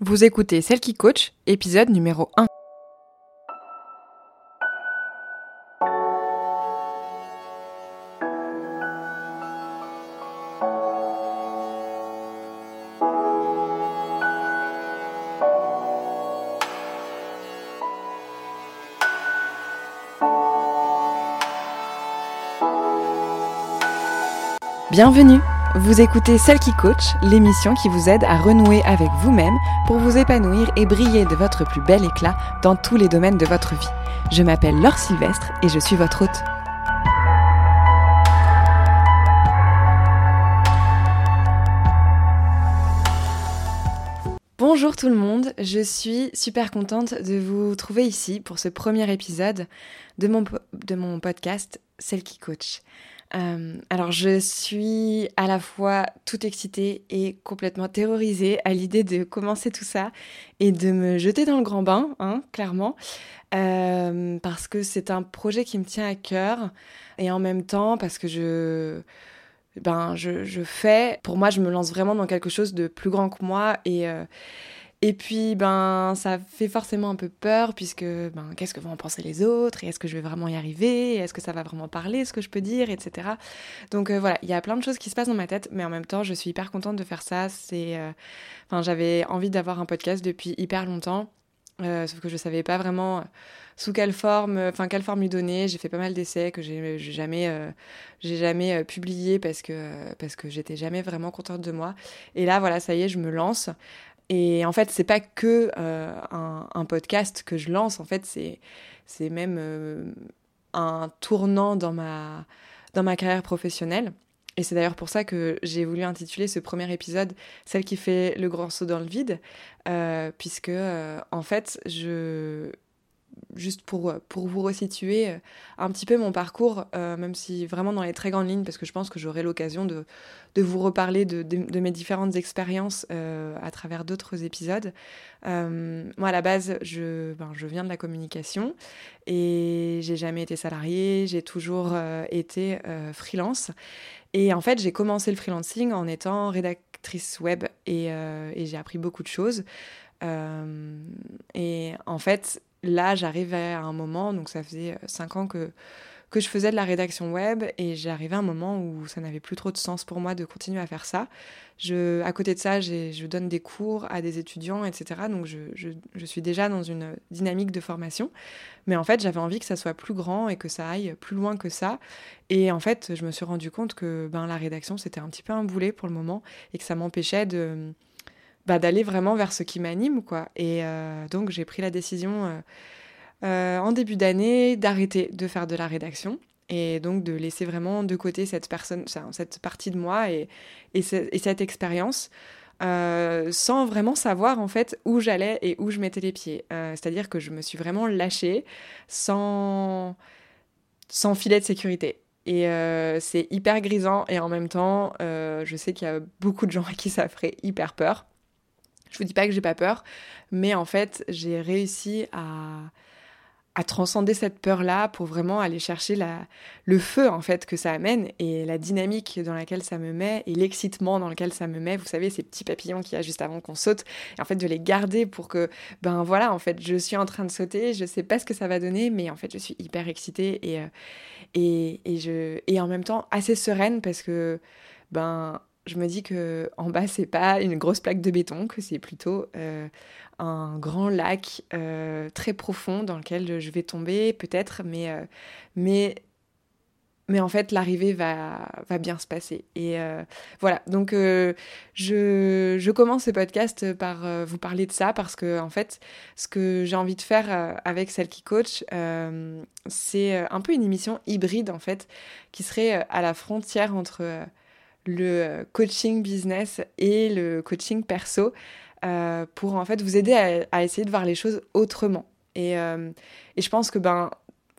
Vous écoutez Celle qui coach, épisode numéro 1. Bienvenue Vous écoutez Celle qui coach, l'émission qui vous aide à renouer avec vous-même pour vous épanouir et briller de votre plus bel éclat dans tous les domaines de votre vie. Je m'appelle Laure Sylvestre et je suis votre hôte. Bonjour tout le monde, je suis super contente de vous trouver ici pour ce premier épisode de mon, podcast Celle qui coach. Euh, alors je suis à la fois toute excitée et complètement terrorisée à l'idée de commencer tout ça et de me jeter dans le grand bain, hein, clairement, euh, parce que c'est un projet qui me tient à cœur et en même temps parce que je ben je, je fais pour moi je me lance vraiment dans quelque chose de plus grand que moi et euh, et puis, ben, ça fait forcément un peu peur, puisque, ben, qu'est-ce que vont en penser les autres, et est-ce que je vais vraiment y arriver, est-ce que ça va vraiment parler, ce que je peux dire, etc. Donc euh, voilà, il y a plein de choses qui se passent dans ma tête, mais en même temps, je suis hyper contente de faire ça. C'est, euh, enfin, j'avais envie d'avoir un podcast depuis hyper longtemps, euh, sauf que je savais pas vraiment sous quelle forme, enfin quelle forme lui donner. J'ai fait pas mal d'essais que j'ai jamais, jamais publié parce que parce que j'étais jamais vraiment contente de moi. Et là, voilà, ça y est, je me lance. Et en fait, c'est pas que euh, un, podcast que je lance, en fait, c'est, même euh, un tournant dans ma, dans ma carrière professionnelle. Et c'est d'ailleurs pour ça que j'ai voulu intituler ce premier épisode Celle qui fait le grand saut dans le vide, euh, puisque en fait, je, juste pour, pour vous resituer euh, un petit peu mon parcours, euh, même si vraiment dans les très grandes lignes, parce que je pense que j'aurai l'occasion de, de, vous reparler de, de, mes différentes expériences euh, à travers d'autres épisodes. moi, à la base, je, ben, je viens de la communication et j'ai jamais été salariée, j'ai toujours été freelance. Et en fait, j'ai commencé le freelancing en étant rédactrice web et, et j'ai appris beaucoup de choses. et en fait, là, j'arrivais à un moment, donc ça faisait euh, cinq ans que, que je faisais de la rédaction web et j'arrivais à un moment où ça n'avait plus trop de sens pour moi de continuer à faire ça. Je, à côté de ça, je donne des cours à des étudiants, etc. Donc je, je, je, suis déjà dans une dynamique de formation. Mais en fait, j'avais envie que ça soit plus grand et que ça aille plus loin que ça. Et en fait, je me suis rendu compte que ben, la rédaction, c'était un petit peu un boulet pour le moment et que ça m'empêchait de bah, d'aller vraiment vers ce qui m'anime, quoi. Et euh, donc, j'ai pris la décision euh, euh, en début d'année d'arrêter de faire de la rédaction et donc de laisser vraiment de côté cette personne, cette partie de moi et, et, cette expérience. sans vraiment savoir en fait où j'allais et où je mettais les pieds. C'est-à-dire que je me suis vraiment lâchée sans, sans filet de sécurité. Et c'est hyper grisant et en même temps, je sais qu'il y a beaucoup de gens à qui ça ferait hyper peur. Je vous dis pas que j'ai pas peur, mais en fait, j'ai réussi à, à transcender cette peur-là pour vraiment aller chercher la, le feu en fait que ça amène et la dynamique dans laquelle ça me met et l'excitement dans lequel ça me met. Vous savez, ces petits papillons qu'il y a juste avant qu'on saute en fait de les garder pour que, ben voilà, en fait, je suis en train de sauter, je sais pas ce que ça va donner, mais en fait, je suis hyper excitée et, euh, et, et, je, et en même temps assez sereine parce que, ben je me dis que en bas c'est pas une grosse plaque de béton, que c'est plutôt euh, un grand lac euh, très profond dans lequel je vais tomber peut-être, mais euh, mais mais en fait l'arrivée va va bien se passer. Et voilà, donc je je commence ce podcast par vous parler de ça parce que en fait ce que j'ai envie de faire avec celle qui coach, c'est un peu une émission hybride en fait qui serait à la frontière entre le euh, coaching business et le coaching perso euh, pour en fait vous aider à, essayer de voir les choses autrement. Et, euh, et je pense que ben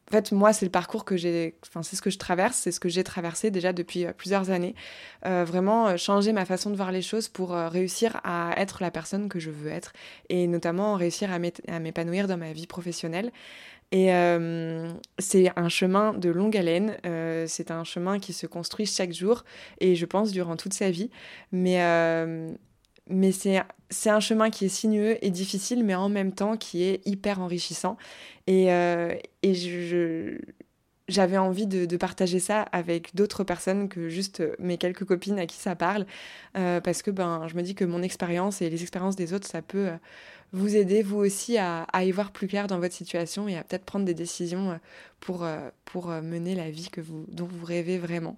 en fait, moi, c'est le parcours que j'ai, enfin, c'est ce que je traverse, c'est ce que j'ai traversé déjà depuis plusieurs années. vraiment changer ma façon de voir les choses pour réussir à être la personne que je veux être et notamment réussir à m'épanouir dans ma vie professionnelle. Et euh, c'est un chemin de longue haleine, euh, c'est un chemin qui se construit chaque jour et je pense durant toute sa vie. Mais, euh, mais c'est, un chemin qui est sinueux et difficile, mais en même temps qui est hyper enrichissant. Et, et je, j'avais envie de, partager ça avec d'autres personnes que juste mes quelques copines à qui ça parle, parce que ben, je me dis que mon expérience et les expériences des autres, ça peut vous aider vous aussi à, y voir plus clair dans votre situation et à peut-être prendre des décisions pour, pour mener la vie que vous, dont vous rêvez vraiment.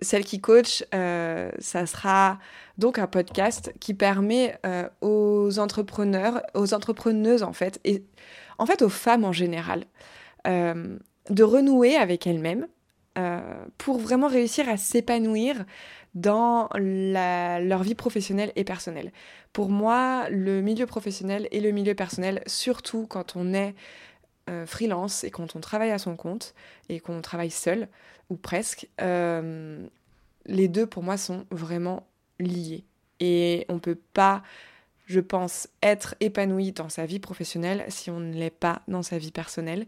Celle qui coach, ça sera donc un podcast qui permet aux entrepreneurs, aux entrepreneuses en fait, et en fait aux femmes en général, de renouer avec elles-mêmes pour vraiment réussir à s'épanouir dans leur vie professionnelle et personnelle. Pour moi, le milieu professionnel et le milieu personnel, surtout quand on est euh, freelance et quand on travaille à son compte et qu'on travaille seul, ou presque, euh, les deux pour moi sont vraiment liés. Et on ne peut pas, je pense, être épanoui dans sa vie professionnelle si on ne l'est pas dans sa vie personnelle.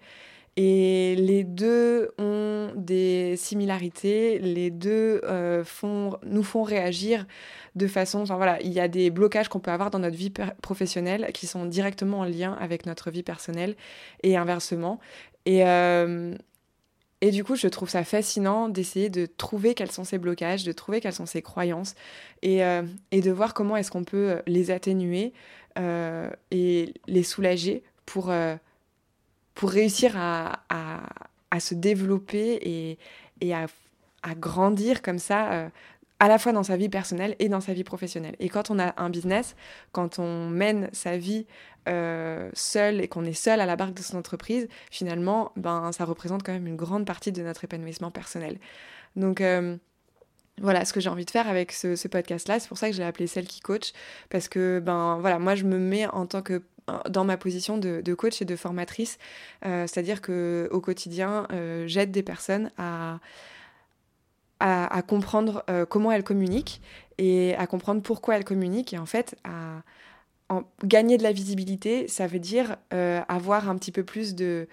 Et les deux ont des similarités, les deux euh, font, nous font réagir de façon... Enfin voilà, il y a des blocages qu'on peut avoir dans notre vie professionnelle qui sont directement en lien avec notre vie personnelle et inversement. Et, euh, et du coup, je trouve ça fascinant d'essayer de trouver quels sont ces blocages, de trouver quelles sont ces croyances et, euh, et de voir comment est-ce qu'on peut les atténuer et les soulager pour pour réussir à, à, se développer et, et à, à, grandir comme ça, euh, à la fois dans sa vie personnelle et dans sa vie professionnelle. Et quand on a un business, quand on mène sa vie euh, seul et qu'on est seul à la barque de son entreprise, finalement, ben, ça représente quand même une grande partie de notre épanouissement personnel. Donc, euh, voilà ce que j'ai envie de faire avec ce, ce podcast-là. C'est pour ça que j'ai appelé celle qui coach, parce que ben voilà, moi je me mets en tant que dans ma position de, coach et de formatrice. Euh, c'est-à-dire que au quotidien, euh, j'aide des personnes à, à, comprendre euh, comment elles communiquent et à comprendre pourquoi elles communiquent et en fait à gagner de la visibilité, ça veut dire avoir un petit peu plus de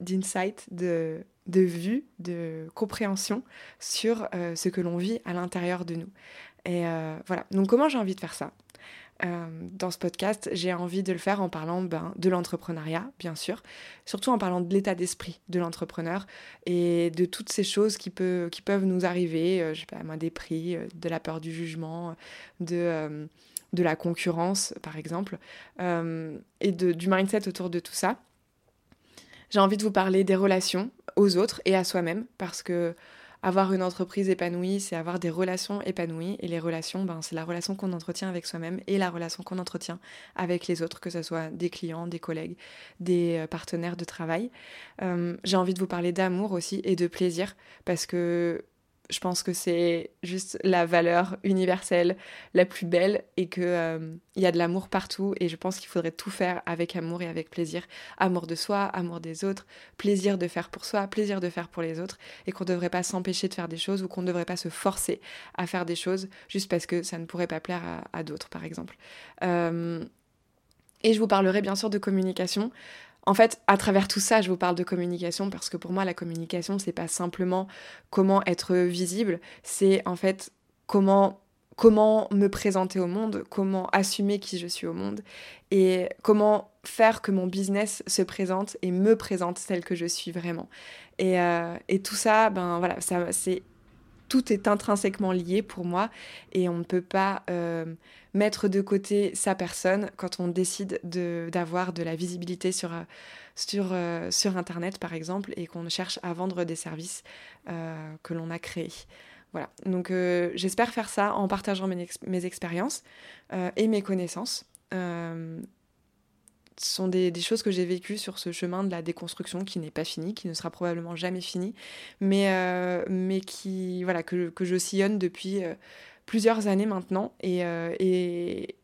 d'insight, de, de, vue, de compréhension sur ce que l'on vit à l'intérieur de nous. Et voilà. Donc comment j'ai envie de faire ça? Euh, dans ce podcast, j'ai envie de le faire en parlant ben, de l'entrepreneuriat, bien sûr, surtout en parlant de l'état d'esprit de l'entrepreneur et de toutes ces choses qui, peuvent nous arriver, euh, je sais pas, des prix, euh, de la peur du jugement, de, de la concurrence, par exemple, et du mindset autour de tout ça. J'ai envie de vous parler des relations aux autres et à soi-même, parce que avoir une entreprise épanouie, c'est avoir des relations épanouies. Et les relations, ben, c'est la relation qu'on entretient avec soi-même et la relation qu'on entretient avec les autres, que ce soit des clients, des collègues, des euh, partenaires de travail. Euh, j'ai envie de vous parler d'amour aussi et de plaisir parce que je pense que c'est juste la valeur universelle la plus belle et que euh, il y a de l'amour partout et je pense qu'il faudrait tout faire avec amour et avec plaisir. Amour de soi, amour des autres, plaisir de faire pour soi, plaisir de faire pour les autres et qu'on ne devrait pas s'empêcher de faire des choses ou qu'on ne devrait pas se forcer à faire des choses juste parce que ça ne pourrait pas plaire à, d'autres par exemple. Euh, et je vous parlerai bien sûr de communication. En fait, à travers tout ça, je vous parle de communication parce que pour moi, la communication, c'est pas simplement comment être visible, c'est en fait comment comment me présenter au monde, comment assumer qui je suis au monde et comment faire que mon business se présente et me présente celle que je suis vraiment. Et, euh, tout ça, ben voilà, c'est tout est intrinsèquement lié pour moi et on ne peut pas euh, mettre de côté sa personne quand on décide d'avoir de, la visibilité sur, euh, sur, euh, sur Internet par exemple et qu'on cherche à vendre des services que l'on a créés. Voilà, donc j'espère faire ça en partageant mes, mes expériences et mes connaissances sont des, choses que j'ai vécues sur ce chemin de la déconstruction qui n'est pas fini, qui ne sera probablement jamais fini, mais, euh, mais qui, voilà, que, que je sillonne depuis euh, plusieurs années maintenant et, euh, et,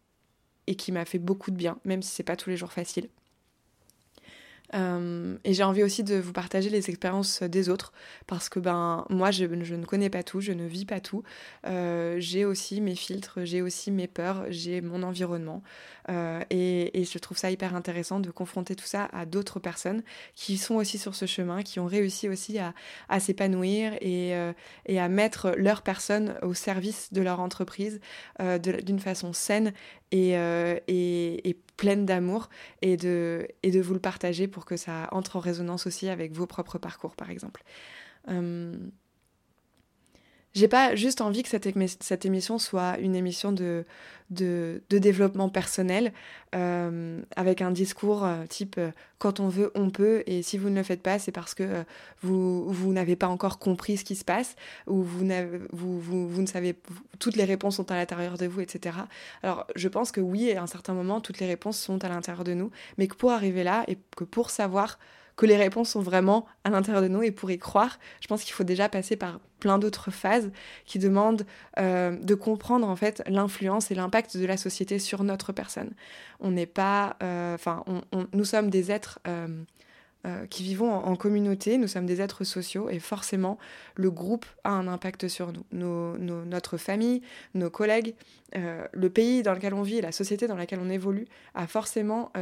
et qui m'a fait beaucoup de bien, même si c'est pas tous les jours facile. Euh, et j'ai envie aussi de vous partager les expériences des autres parce que ben moi je, ne connais pas tout, je ne vis pas tout. Euh, j'ai aussi mes filtres, j'ai aussi mes peurs, j'ai mon environnement euh, et, je trouve ça hyper intéressant de confronter tout ça à d'autres personnes qui sont aussi sur ce chemin, qui ont réussi aussi à, s'épanouir et, à mettre leur personne au service de leur entreprise d'une façon saine et, et pleine d'amour et de, et de vous le partager pour que ça entre en résonance aussi avec vos propres parcours, par exemple. Euh, j'ai pas juste envie que cette, émission soit une émission de, développement personnel euh, avec un discours euh, type quand on veut, on peut, et si vous ne le faites pas, c'est parce que vous, vous n'avez pas encore compris ce qui se passe, ou vous, vous, vous, vous ne savez, toutes les réponses sont à l'intérieur de vous, etc. Alors je pense que oui, à un certain moment, toutes les réponses sont à l'intérieur de nous, mais que pour arriver là, et que pour savoir que les réponses sont vraiment à l'intérieur de nous. Et pour y croire, je pense qu'il faut déjà passer par plein d'autres phases qui demandent euh, de comprendre en fait l'influence et l'impact de la société sur notre personne. On n'est pas, euh, enfin, nous sommes des êtres euh, qui vivons en, communauté, nous sommes des êtres sociaux et forcément le groupe a un impact sur nous, notre famille, nos collègues, le pays dans lequel on vit la société dans laquelle on évolue a forcément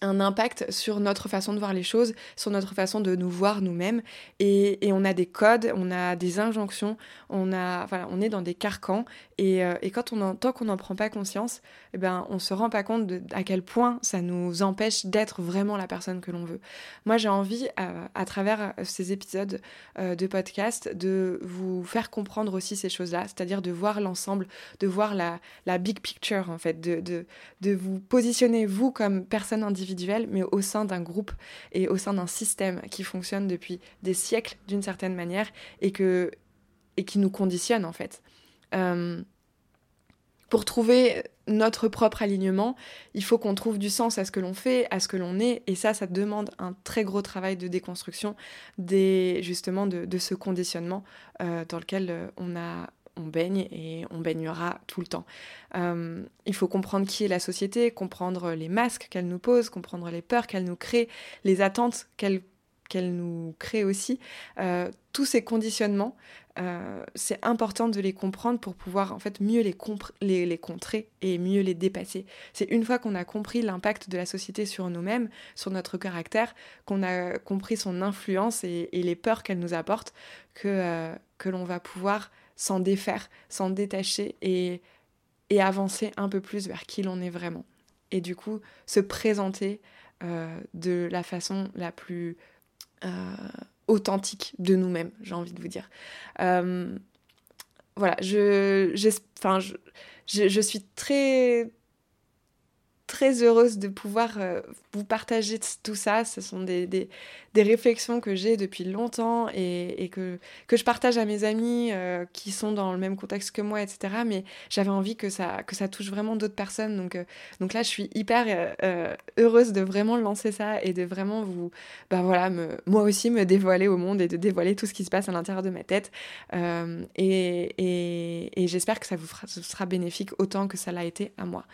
un impact sur notre façon de voir les choses, sur notre façon de nous voir nous-mêmes. Et, on a des codes, on a des injonctions, on, a, voilà, on est dans des carcans. Et, euh, quand on tant qu'on n'en prend pas conscience, eh ben, on se rend pas compte de, à quel point ça nous empêche d'être vraiment la personne que l'on veut. Moi, j'ai envie, à, travers ces épisodes euh, de podcast, de vous faire comprendre aussi ces choses-là, c'est-à-dire de voir l'ensemble, de voir la, la, big picture, en fait, de, de, de vous positionner, vous, comme personne individuelle mais au sein d'un groupe et au sein d'un système qui fonctionne depuis des siècles d'une certaine manière et, que, et qui nous conditionne en fait. Euh, pour trouver notre propre alignement, il faut qu'on trouve du sens à ce que l'on fait, à ce que l'on est, et ça, ça demande un très gros travail de déconstruction des, justement de, ce conditionnement euh, dans lequel euh, on a on baigne et on baignera tout le temps. Euh, il faut comprendre qui est la société, comprendre les masques qu'elle nous pose, comprendre les peurs qu'elle nous crée, les attentes qu'elle nous crée aussi. Euh, tous ces conditionnements, euh, c'est important de les comprendre pour pouvoir en fait mieux les, les, contrer et mieux les dépasser. C'est une fois qu'on a compris l'impact de la société sur nous-mêmes, sur notre caractère, qu'on a compris son influence et, et les peurs qu'elle nous apporte, que, que l'on va pouvoir s'en défaire, s'en détacher et, et avancer un peu plus vers qui l'on est vraiment. Et du coup, se présenter euh, de la façon la plus euh, authentique de nous-mêmes, j'ai envie de vous dire. Euh, voilà, je, je, je, je, suis très très heureuse de pouvoir euh, vous partager tout ça. Ce sont des, des, réflexions que j'ai depuis longtemps et, que, que je partage à mes amis euh, qui sont dans le même contexte que moi, etc. Mais j'avais envie que ça, que ça touche vraiment d'autres personnes. Donc, euh, donc là, je suis hyper heureuse de vraiment lancer ça et de vraiment vous, bah voilà, moi aussi me dévoiler au monde et de dévoiler tout ce qui se passe à l'intérieur de ma tête. et, et, j'espère que ça vous sera bénéfique autant que ça l'a été à moi.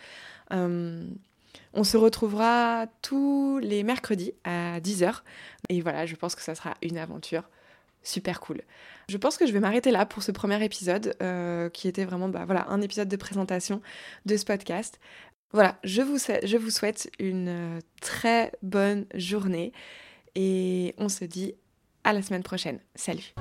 On se retrouvera tous les mercredis à 10h. Et voilà, je pense que ça sera une aventure super cool. Je pense que je vais m'arrêter là pour ce premier épisode, euh, qui était vraiment bah, voilà, un épisode de présentation de ce podcast. Voilà, je vous, souhaite une euh, très bonne journée et on se dit à la semaine prochaine. Salut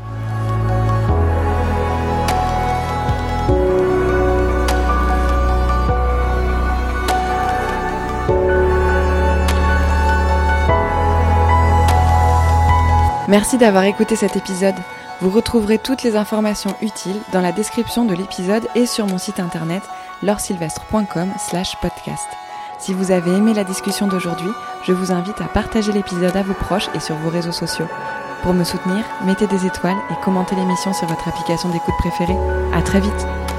Merci d'avoir écouté cet épisode. Vous retrouverez toutes les informations utiles dans la description de l'épisode et sur mon site internet lorsilvestre.com slash podcast. Si vous avez aimé la discussion d'aujourd'hui, je vous invite à partager l'épisode à vos proches et sur vos réseaux sociaux. Pour me soutenir, mettez des étoiles et commentez l'émission sur votre application d'écoute préférée. À très vite!